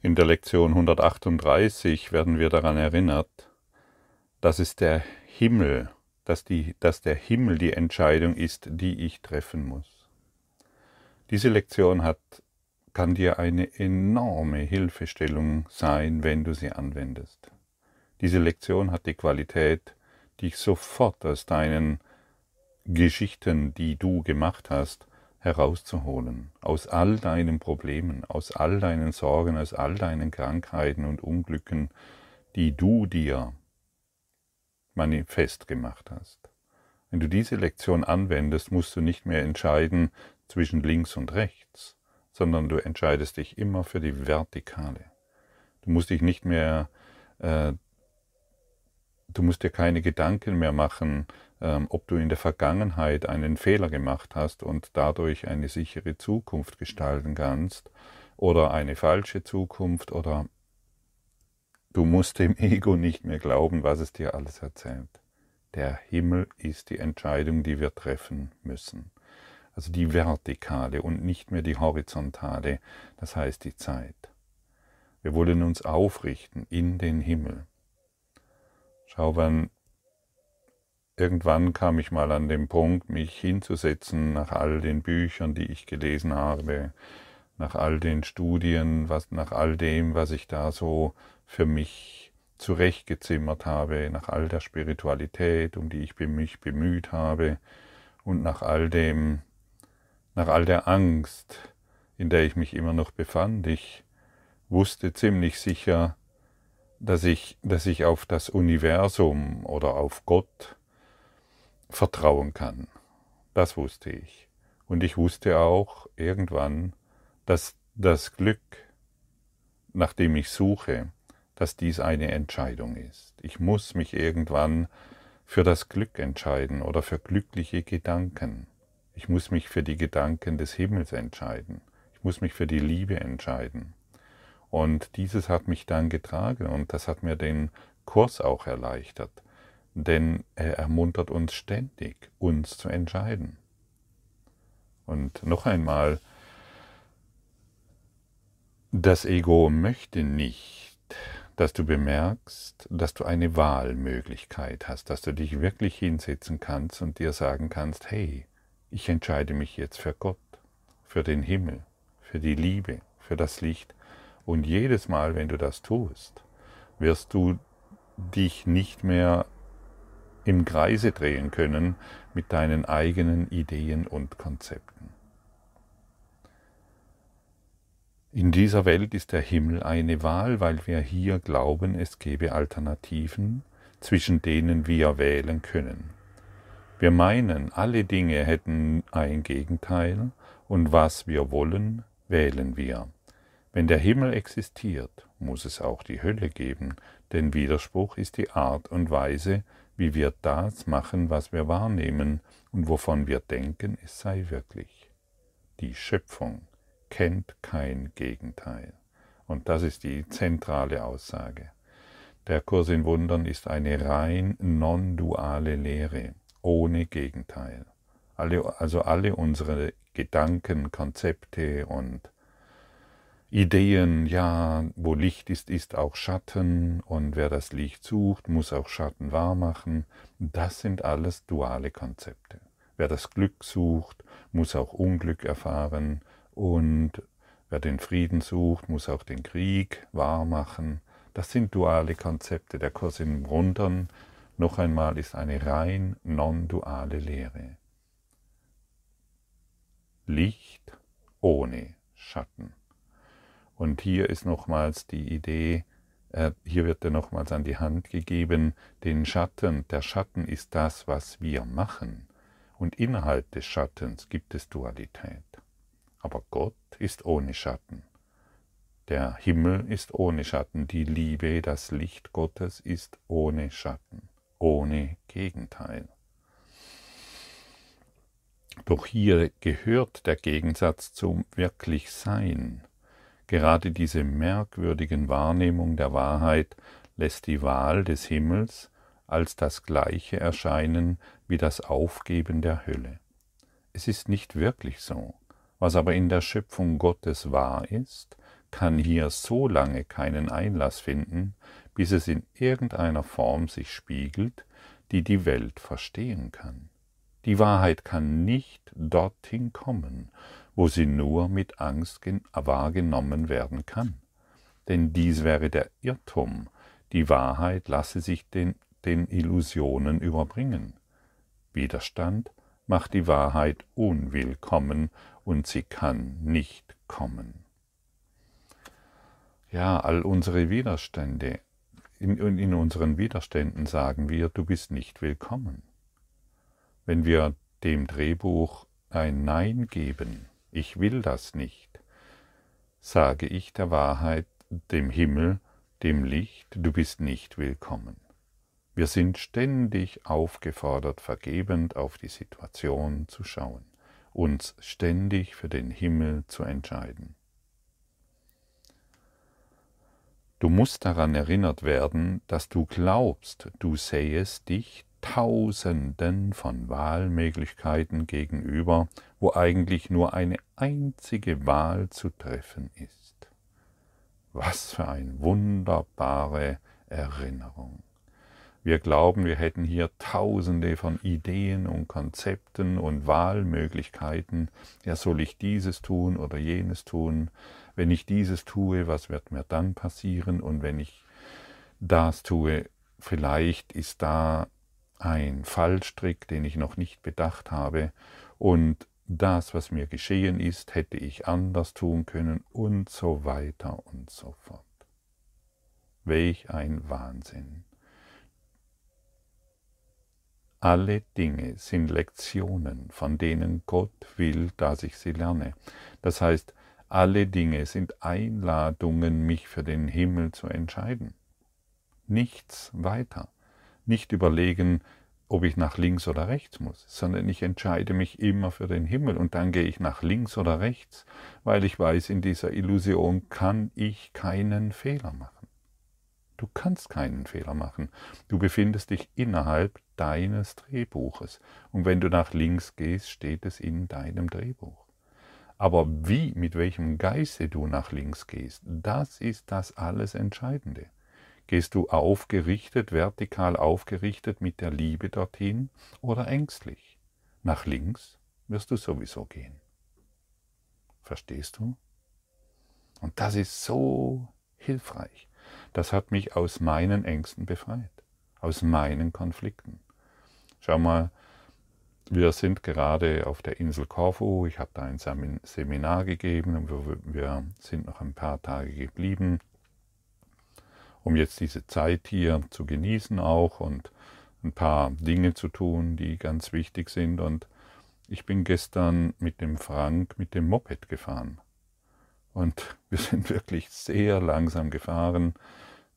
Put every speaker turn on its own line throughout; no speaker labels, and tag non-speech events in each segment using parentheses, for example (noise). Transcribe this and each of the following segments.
In der Lektion 138 werden wir daran erinnert, dass es der Himmel, dass, die, dass der Himmel die Entscheidung ist, die ich treffen muss. Diese Lektion hat, kann dir eine enorme Hilfestellung sein, wenn du sie anwendest. Diese Lektion hat die Qualität, dich sofort aus deinen Geschichten, die du gemacht hast, herauszuholen, aus all deinen Problemen, aus all deinen Sorgen, aus all deinen Krankheiten und Unglücken, die du dir manifest gemacht hast. Wenn du diese Lektion anwendest, musst du nicht mehr entscheiden zwischen links und rechts, sondern du entscheidest dich immer für die Vertikale. Du musst dich nicht mehr äh, du musst dir keine Gedanken mehr machen, ob du in der Vergangenheit einen Fehler gemacht hast und dadurch eine sichere Zukunft gestalten kannst oder eine falsche Zukunft oder du musst dem (laughs) Ego nicht mehr glauben, was es dir alles erzählt. Der Himmel ist die Entscheidung, die wir treffen müssen. Also die vertikale und nicht mehr die horizontale, das heißt die Zeit. Wir wollen uns aufrichten in den Himmel. Schau, wann irgendwann kam ich mal an den Punkt, mich hinzusetzen nach all den Büchern, die ich gelesen habe, nach all den Studien, was, nach all dem, was ich da so für mich zurechtgezimmert habe, nach all der Spiritualität, um die ich mich bemüht habe, und nach all dem, nach all der Angst, in der ich mich immer noch befand. Ich wusste ziemlich sicher, dass ich, dass ich auf das Universum oder auf Gott vertrauen kann. Das wusste ich. Und ich wusste auch irgendwann, dass das Glück, nach dem ich suche, dass dies eine Entscheidung ist. Ich muss mich irgendwann für das Glück entscheiden oder für glückliche Gedanken. Ich muss mich für die Gedanken des Himmels entscheiden. Ich muss mich für die Liebe entscheiden. Und dieses hat mich dann getragen und das hat mir den Kurs auch erleichtert, denn er ermuntert uns ständig, uns zu entscheiden. Und noch einmal, das Ego möchte nicht, dass du bemerkst, dass du eine Wahlmöglichkeit hast, dass du dich wirklich hinsetzen kannst und dir sagen kannst, hey, ich entscheide mich jetzt für Gott, für den Himmel, für die Liebe, für das Licht, und jedes Mal, wenn du das tust, wirst du dich nicht mehr im Kreise drehen können mit deinen eigenen Ideen und Konzepten. In dieser Welt ist der Himmel eine Wahl, weil wir hier glauben, es gebe Alternativen, zwischen denen wir wählen können. Wir meinen, alle Dinge hätten ein Gegenteil und was wir wollen, wählen wir. Wenn der Himmel existiert, muss es auch die Hölle geben, denn Widerspruch ist die Art und Weise, wie wir das machen, was wir wahrnehmen und wovon wir denken, es sei wirklich. Die Schöpfung kennt kein Gegenteil. Und das ist die zentrale Aussage. Der Kurs in Wundern ist eine rein non-duale Lehre, ohne Gegenteil. Alle, also alle unsere Gedanken, Konzepte und Ideen, ja, wo Licht ist, ist auch Schatten und wer das Licht sucht, muss auch Schatten wahrmachen. Das sind alles duale Konzepte. Wer das Glück sucht, muss auch Unglück erfahren und wer den Frieden sucht, muss auch den Krieg wahrmachen. Das sind duale Konzepte. Der Kurs in Wundern, noch einmal, ist eine rein non-duale Lehre. Licht ohne Schatten. Und hier ist nochmals die Idee, äh, hier wird dir nochmals an die Hand gegeben, den Schatten, der Schatten ist das, was wir machen. Und innerhalb des Schattens gibt es Dualität. Aber Gott ist ohne Schatten. Der Himmel ist ohne Schatten. Die Liebe, das Licht Gottes ist ohne Schatten, ohne Gegenteil. Doch hier gehört der Gegensatz zum Wirklichsein. Gerade diese merkwürdigen Wahrnehmung der Wahrheit lässt die Wahl des Himmels als das gleiche erscheinen wie das Aufgeben der Hölle. Es ist nicht wirklich so. Was aber in der Schöpfung Gottes wahr ist, kann hier so lange keinen Einlass finden, bis es in irgendeiner Form sich spiegelt, die die Welt verstehen kann. Die Wahrheit kann nicht dorthin kommen, wo sie nur mit Angst wahrgenommen werden kann. Denn dies wäre der Irrtum, die Wahrheit lasse sich den, den Illusionen überbringen. Widerstand macht die Wahrheit unwillkommen und sie kann nicht kommen. Ja, all unsere Widerstände, in, in unseren Widerständen sagen wir, du bist nicht willkommen. Wenn wir dem Drehbuch ein Nein geben, ich will das nicht, sage ich der Wahrheit, dem Himmel, dem Licht, du bist nicht willkommen. Wir sind ständig aufgefordert, vergebend auf die Situation zu schauen, uns ständig für den Himmel zu entscheiden. Du musst daran erinnert werden, dass du glaubst, du sähest dich Tausenden von Wahlmöglichkeiten gegenüber, wo eigentlich nur eine einzige Wahl zu treffen ist. Was für eine wunderbare Erinnerung. Wir glauben, wir hätten hier tausende von Ideen und Konzepten und Wahlmöglichkeiten. Ja, soll ich dieses tun oder jenes tun? Wenn ich dieses tue, was wird mir dann passieren? Und wenn ich das tue, vielleicht ist da ein Fallstrick, den ich noch nicht bedacht habe. Und das, was mir geschehen ist, hätte ich anders tun können und so weiter und so fort. Welch ein Wahnsinn. Alle Dinge sind Lektionen, von denen Gott will, dass ich sie lerne. Das heißt, alle Dinge sind Einladungen, mich für den Himmel zu entscheiden. Nichts weiter. Nicht überlegen, ob ich nach links oder rechts muss, sondern ich entscheide mich immer für den Himmel und dann gehe ich nach links oder rechts, weil ich weiß, in dieser Illusion kann ich keinen Fehler machen. Du kannst keinen Fehler machen. Du befindest dich innerhalb deines Drehbuches. Und wenn du nach links gehst, steht es in deinem Drehbuch. Aber wie, mit welchem Geiste du nach links gehst, das ist das alles Entscheidende. Gehst du aufgerichtet, vertikal aufgerichtet mit der Liebe dorthin oder ängstlich? Nach links wirst du sowieso gehen. Verstehst du? Und das ist so hilfreich. Das hat mich aus meinen Ängsten befreit, aus meinen Konflikten. Schau mal, wir sind gerade auf der Insel Korfu, ich habe da ein Seminar gegeben und wir sind noch ein paar Tage geblieben, um jetzt diese Zeit hier zu genießen auch und ein paar Dinge zu tun, die ganz wichtig sind. Und ich bin gestern mit dem Frank mit dem Moped gefahren. Und (laughs) wir sind wirklich sehr langsam gefahren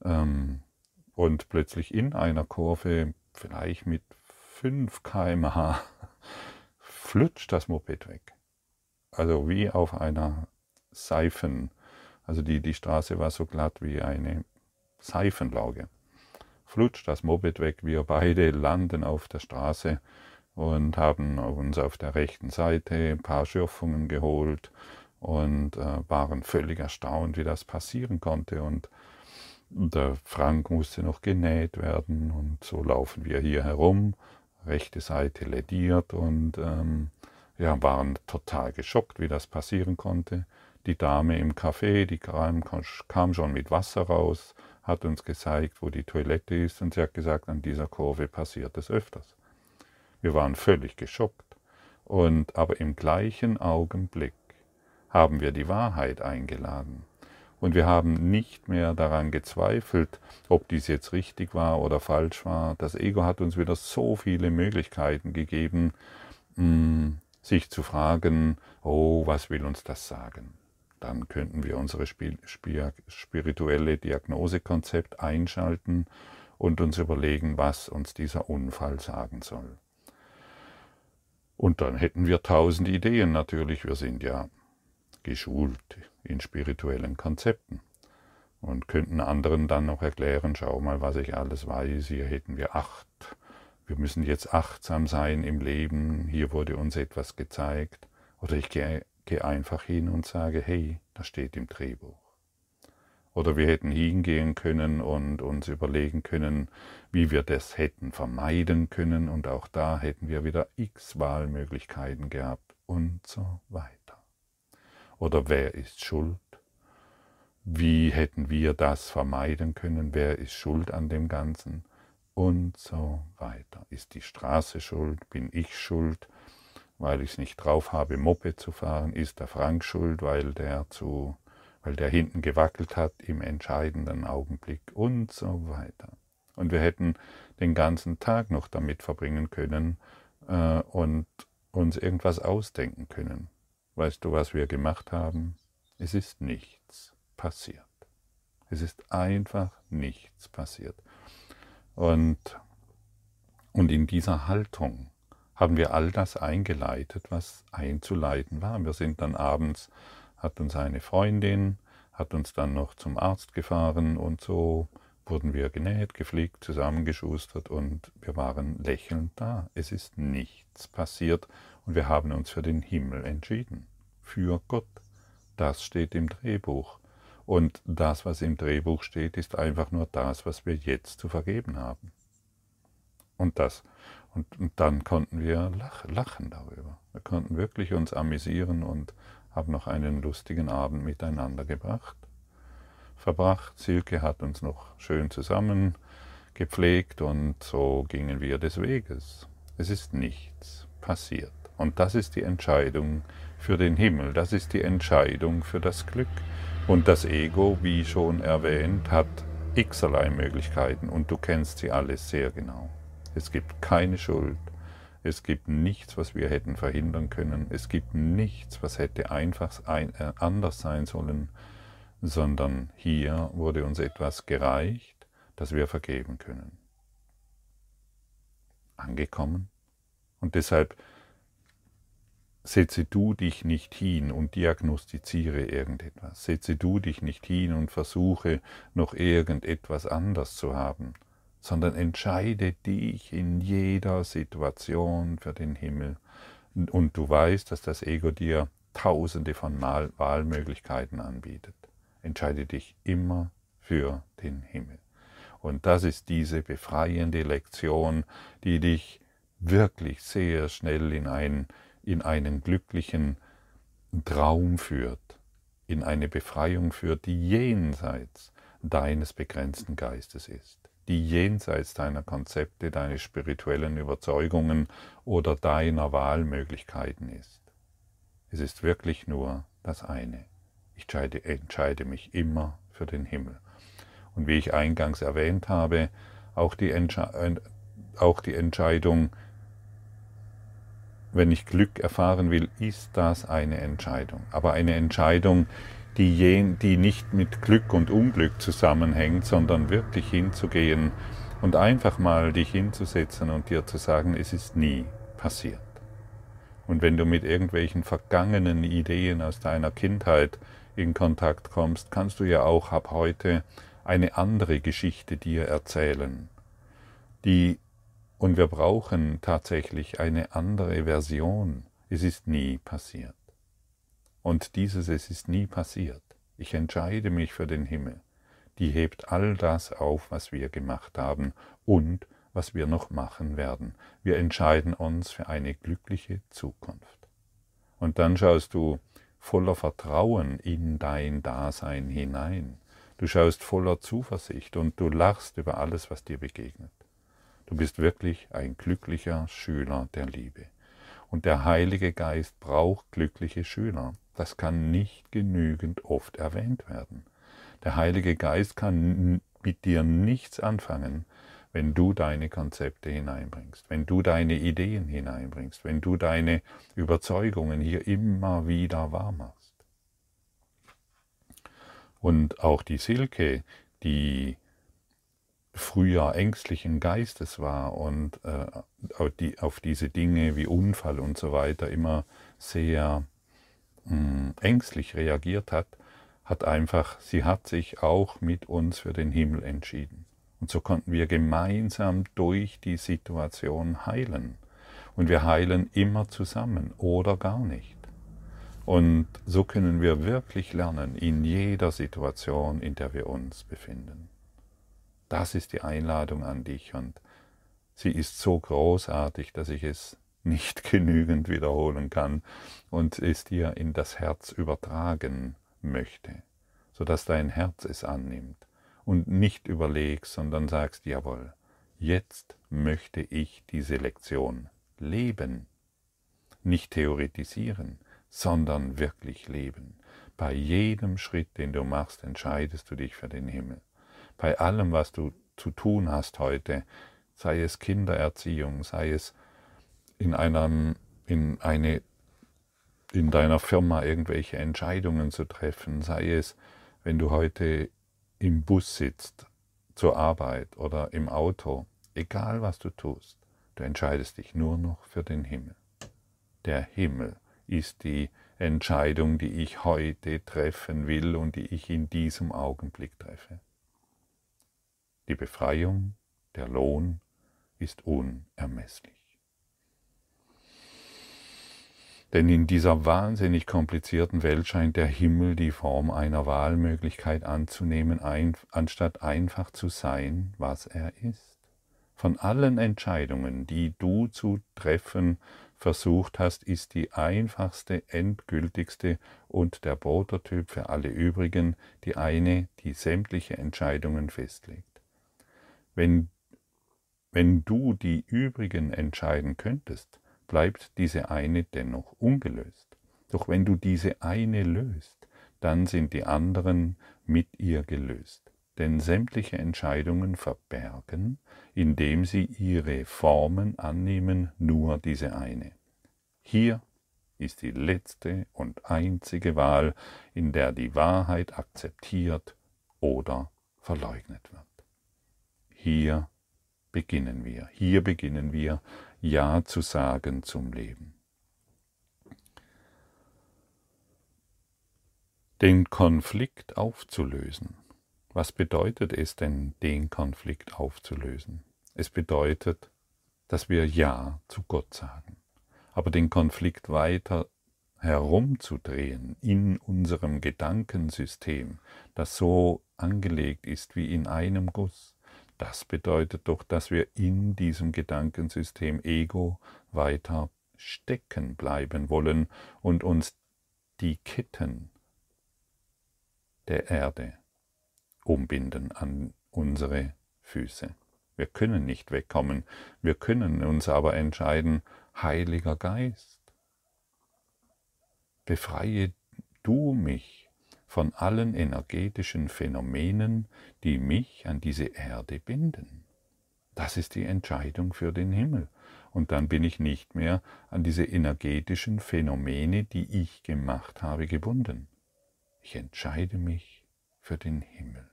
ähm, und plötzlich in einer Kurve, vielleicht mit 5 km/h, (laughs) flutscht das Moped weg. Also wie auf einer Seifen. Also die, die Straße war so glatt wie eine Seifenlauge. Flutscht das Moped weg. Wir beide landen auf der Straße und haben uns auf der rechten Seite ein paar Schürfungen geholt und äh, waren völlig erstaunt, wie das passieren konnte. Und der Frank musste noch genäht werden und so laufen wir hier herum, rechte Seite lediert und ähm, ja, waren total geschockt, wie das passieren konnte. Die Dame im Café, die kam, kam schon mit Wasser raus, hat uns gezeigt, wo die Toilette ist und sie hat gesagt, an dieser Kurve passiert es öfters. Wir waren völlig geschockt. Und aber im gleichen Augenblick haben wir die Wahrheit eingeladen. Und wir haben nicht mehr daran gezweifelt, ob dies jetzt richtig war oder falsch war. Das Ego hat uns wieder so viele Möglichkeiten gegeben, mm, sich zu fragen, oh, was will uns das sagen? Dann könnten wir unsere spirituelle Diagnosekonzept einschalten und uns überlegen, was uns dieser Unfall sagen soll. Und dann hätten wir tausend Ideen natürlich. Wir sind ja geschult in spirituellen Konzepten und könnten anderen dann noch erklären, schau mal, was ich alles weiß, hier hätten wir acht, wir müssen jetzt achtsam sein im Leben, hier wurde uns etwas gezeigt. Oder ich gehe, gehe einfach hin und sage, hey, das steht im Drehbuch. Oder wir hätten hingehen können und uns überlegen können, wie wir das hätten vermeiden können. Und auch da hätten wir wieder x Wahlmöglichkeiten gehabt und so weiter. Oder wer ist schuld? Wie hätten wir das vermeiden können? Wer ist schuld an dem Ganzen? Und so weiter. Ist die Straße schuld? Bin ich schuld? Weil ich es nicht drauf habe, Moppe zu fahren? Ist der Frank schuld, weil der zu weil der hinten gewackelt hat im entscheidenden Augenblick und so weiter. Und wir hätten den ganzen Tag noch damit verbringen können äh, und uns irgendwas ausdenken können. Weißt du, was wir gemacht haben? Es ist nichts passiert. Es ist einfach nichts passiert. Und, und in dieser Haltung haben wir all das eingeleitet, was einzuleiten war. Wir sind dann abends hat uns eine Freundin, hat uns dann noch zum Arzt gefahren und so wurden wir genäht, gepflegt, zusammengeschustert und wir waren lächelnd da. Es ist nichts passiert und wir haben uns für den Himmel entschieden. Für Gott. Das steht im Drehbuch. Und das, was im Drehbuch steht, ist einfach nur das, was wir jetzt zu vergeben haben. Und das. Und, und dann konnten wir lach, lachen darüber. Wir konnten wirklich uns amüsieren und haben noch einen lustigen Abend miteinander gebracht, verbracht. Silke hat uns noch schön zusammen gepflegt und so gingen wir des Weges. Es ist nichts passiert. Und das ist die Entscheidung für den Himmel, das ist die Entscheidung für das Glück. Und das Ego, wie schon erwähnt, hat x-erlei Möglichkeiten und du kennst sie alle sehr genau. Es gibt keine Schuld, es gibt nichts, was wir hätten verhindern können. Es gibt nichts, was hätte einfach ein, äh, anders sein sollen, sondern hier wurde uns etwas gereicht, das wir vergeben können. Angekommen? Und deshalb setze du dich nicht hin und diagnostiziere irgendetwas. Setze du dich nicht hin und versuche noch irgendetwas anders zu haben sondern entscheide dich in jeder Situation für den Himmel. Und du weißt, dass das Ego dir tausende von Wahlmöglichkeiten anbietet. Entscheide dich immer für den Himmel. Und das ist diese befreiende Lektion, die dich wirklich sehr schnell in, ein, in einen glücklichen Traum führt, in eine Befreiung führt, die jenseits deines begrenzten Geistes ist die jenseits deiner Konzepte, deiner spirituellen Überzeugungen oder deiner Wahlmöglichkeiten ist. Es ist wirklich nur das eine. Ich entscheide, entscheide mich immer für den Himmel. Und wie ich eingangs erwähnt habe, auch die, Entsche auch die Entscheidung, wenn ich Glück erfahren will, ist das eine Entscheidung. Aber eine Entscheidung, die, die nicht mit Glück und Unglück zusammenhängt, sondern wirklich hinzugehen und einfach mal dich hinzusetzen und dir zu sagen, es ist nie passiert. Und wenn du mit irgendwelchen vergangenen Ideen aus deiner Kindheit in Kontakt kommst, kannst du ja auch ab heute eine andere Geschichte dir erzählen. Die, und wir brauchen tatsächlich eine andere Version. Es ist nie passiert. Und dieses Es ist nie passiert. Ich entscheide mich für den Himmel. Die hebt all das auf, was wir gemacht haben und was wir noch machen werden. Wir entscheiden uns für eine glückliche Zukunft. Und dann schaust du voller Vertrauen in dein Dasein hinein. Du schaust voller Zuversicht und du lachst über alles, was dir begegnet. Du bist wirklich ein glücklicher Schüler der Liebe. Und der Heilige Geist braucht glückliche Schüler. Das kann nicht genügend oft erwähnt werden. Der Heilige Geist kann mit dir nichts anfangen, wenn du deine Konzepte hineinbringst, wenn du deine Ideen hineinbringst, wenn du deine Überzeugungen hier immer wieder wahr machst. Und auch die Silke, die früher ängstlichen Geistes war und äh, auf, die, auf diese Dinge wie Unfall und so weiter immer sehr mh, ängstlich reagiert hat, hat einfach, sie hat sich auch mit uns für den Himmel entschieden. Und so konnten wir gemeinsam durch die Situation heilen. Und wir heilen immer zusammen oder gar nicht. Und so können wir wirklich lernen in jeder Situation, in der wir uns befinden. Das ist die Einladung an dich und sie ist so großartig, dass ich es nicht (laughs) genügend wiederholen kann und es dir in das Herz übertragen möchte, sodass dein Herz es annimmt und nicht überlegst, sondern sagst, jawohl, jetzt möchte ich diese Lektion leben, nicht theoretisieren, sondern wirklich leben. Bei jedem Schritt, den du machst, entscheidest du dich für den Himmel. Bei allem, was du zu tun hast heute, sei es Kindererziehung, sei es in einem, in eine, in deiner Firma irgendwelche Entscheidungen zu treffen, sei es, wenn du heute im Bus sitzt zur Arbeit oder im Auto, egal was du tust, du entscheidest dich nur noch für den Himmel. Der Himmel ist die Entscheidung, die ich heute treffen will und die ich in diesem Augenblick treffe. Die Befreiung, der Lohn ist unermesslich. Denn in dieser wahnsinnig komplizierten Welt scheint der Himmel die Form einer Wahlmöglichkeit anzunehmen, ein, anstatt einfach zu sein, was er ist. Von allen Entscheidungen, die du zu treffen versucht hast, ist die einfachste, endgültigste und der Prototyp für alle übrigen die eine, die sämtliche Entscheidungen festlegt. Wenn, wenn du die übrigen entscheiden könntest, bleibt diese eine dennoch ungelöst. Doch wenn du diese eine löst, dann sind die anderen mit ihr gelöst. Denn sämtliche Entscheidungen verbergen, indem sie ihre Formen annehmen, nur diese eine. Hier ist die letzte und einzige Wahl, in der die Wahrheit akzeptiert oder verleugnet wird. Hier beginnen wir, hier beginnen wir Ja zu sagen zum Leben. Den Konflikt aufzulösen. Was bedeutet es denn, den Konflikt aufzulösen? Es bedeutet, dass wir Ja zu Gott sagen. Aber den Konflikt weiter herumzudrehen in unserem Gedankensystem, das so angelegt ist wie in einem Guss, das bedeutet doch, dass wir in diesem Gedankensystem Ego weiter stecken bleiben wollen und uns die Ketten der Erde umbinden an unsere Füße. Wir können nicht wegkommen, wir können uns aber entscheiden, Heiliger Geist, befreie du mich von allen energetischen Phänomenen, die mich an diese Erde binden. Das ist die Entscheidung für den Himmel. Und dann bin ich nicht mehr an diese energetischen Phänomene, die ich gemacht habe, gebunden. Ich entscheide mich für den Himmel.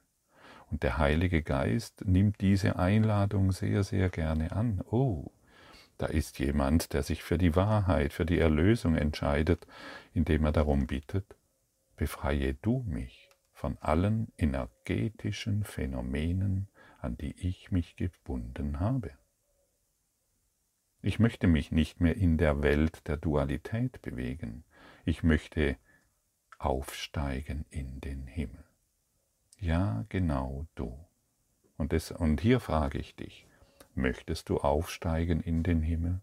Und der Heilige Geist nimmt diese Einladung sehr, sehr gerne an. Oh, da ist jemand, der sich für die Wahrheit, für die Erlösung entscheidet, indem er darum bittet, befreie du mich von allen energetischen Phänomenen, an die ich mich gebunden habe. Ich möchte mich nicht mehr in der Welt der Dualität bewegen. Ich möchte aufsteigen in den Himmel. Ja, genau du. Und, das, und hier frage ich dich, möchtest du aufsteigen in den Himmel?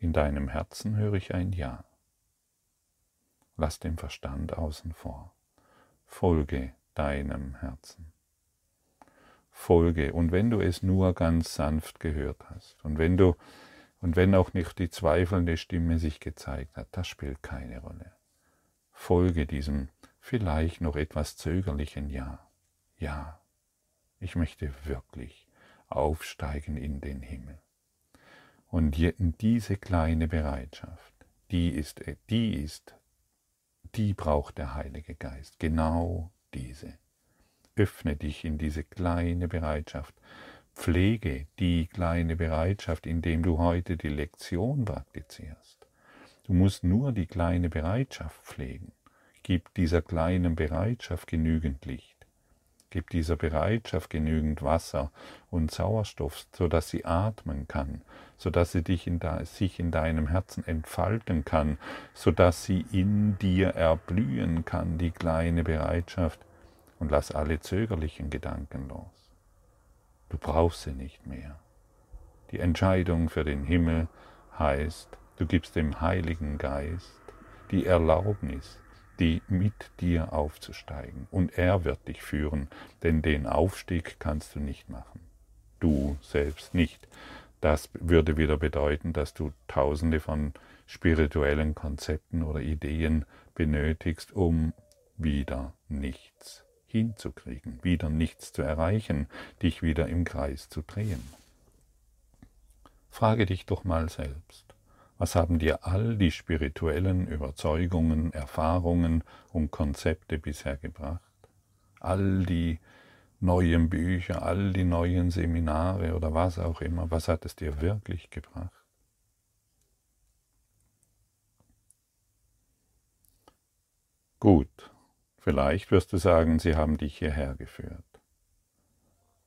In deinem Herzen höre ich ein Ja. Lass den Verstand außen vor. Folge deinem Herzen. Folge. Und wenn du es nur ganz sanft gehört hast und wenn du und wenn auch nicht die zweifelnde Stimme sich gezeigt hat, das spielt keine Rolle. Folge diesem vielleicht noch etwas zögerlichen Ja. Ja, ich möchte wirklich aufsteigen in den Himmel. Und diese kleine Bereitschaft, die ist, die ist, die braucht der Heilige Geist. Genau diese. Öffne dich in diese kleine Bereitschaft. Pflege die kleine Bereitschaft, indem du heute die Lektion praktizierst. Du musst nur die kleine Bereitschaft pflegen. Gib dieser kleinen Bereitschaft genügend Licht. Gib dieser Bereitschaft genügend Wasser und Sauerstoff, sodass sie atmen kann, sodass sie dich in da, sich in deinem Herzen entfalten kann, sodass sie in dir erblühen kann, die kleine Bereitschaft, und lass alle zögerlichen Gedanken los. Du brauchst sie nicht mehr. Die Entscheidung für den Himmel heißt, du gibst dem Heiligen Geist die Erlaubnis, die mit dir aufzusteigen. Und er wird dich führen, denn den Aufstieg kannst du nicht machen. Du selbst nicht. Das würde wieder bedeuten, dass du tausende von spirituellen Konzepten oder Ideen benötigst, um wieder nichts hinzukriegen, wieder nichts zu erreichen, dich wieder im Kreis zu drehen. Frage dich doch mal selbst. Was haben dir all die spirituellen Überzeugungen, Erfahrungen und Konzepte bisher gebracht? All die neuen Bücher, all die neuen Seminare oder was auch immer, was hat es dir wirklich gebracht? Gut, vielleicht wirst du sagen, sie haben dich hierher geführt.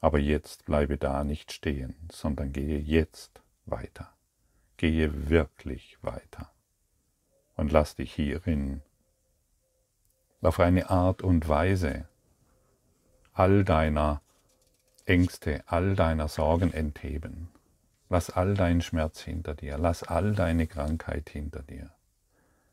Aber jetzt bleibe da nicht stehen, sondern gehe jetzt weiter gehe wirklich weiter und lass dich hierin auf eine Art und Weise all deiner Ängste, all deiner Sorgen entheben. Lass all deinen Schmerz hinter dir, lass all deine Krankheit hinter dir.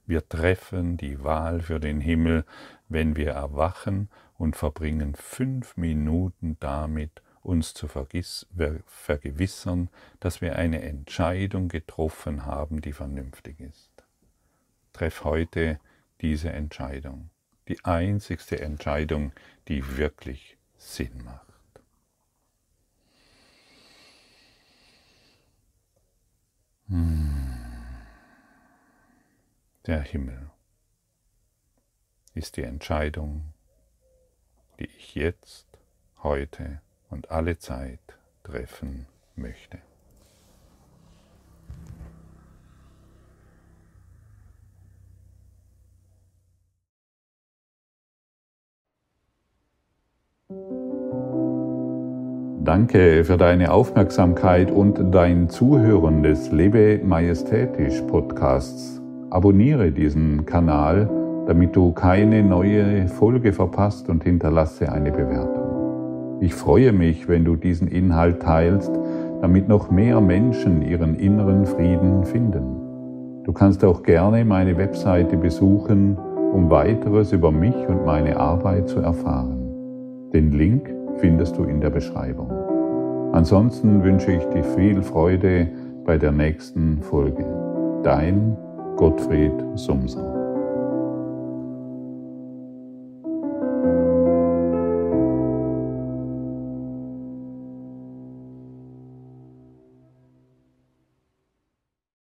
Wir treffen die Wahl für den Himmel, wenn wir erwachen und verbringen fünf Minuten damit, uns zu vergewissern, dass wir eine Entscheidung getroffen haben, die vernünftig ist. Treff heute diese Entscheidung, die einzigste Entscheidung, die wirklich Sinn macht. Hm. Der Himmel ist die Entscheidung, die ich jetzt, heute und alle Zeit treffen möchte. Danke für deine Aufmerksamkeit und dein Zuhören des Lebe Majestätisch Podcasts. Abonniere diesen Kanal, damit du keine neue Folge verpasst und hinterlasse eine Bewertung. Ich freue mich, wenn du diesen Inhalt teilst, damit noch mehr Menschen ihren inneren Frieden finden. Du kannst auch gerne meine Webseite besuchen, um weiteres über mich und meine Arbeit zu erfahren. Den Link findest du in der Beschreibung. Ansonsten wünsche ich dir viel Freude bei der nächsten Folge. Dein Gottfried Sumser.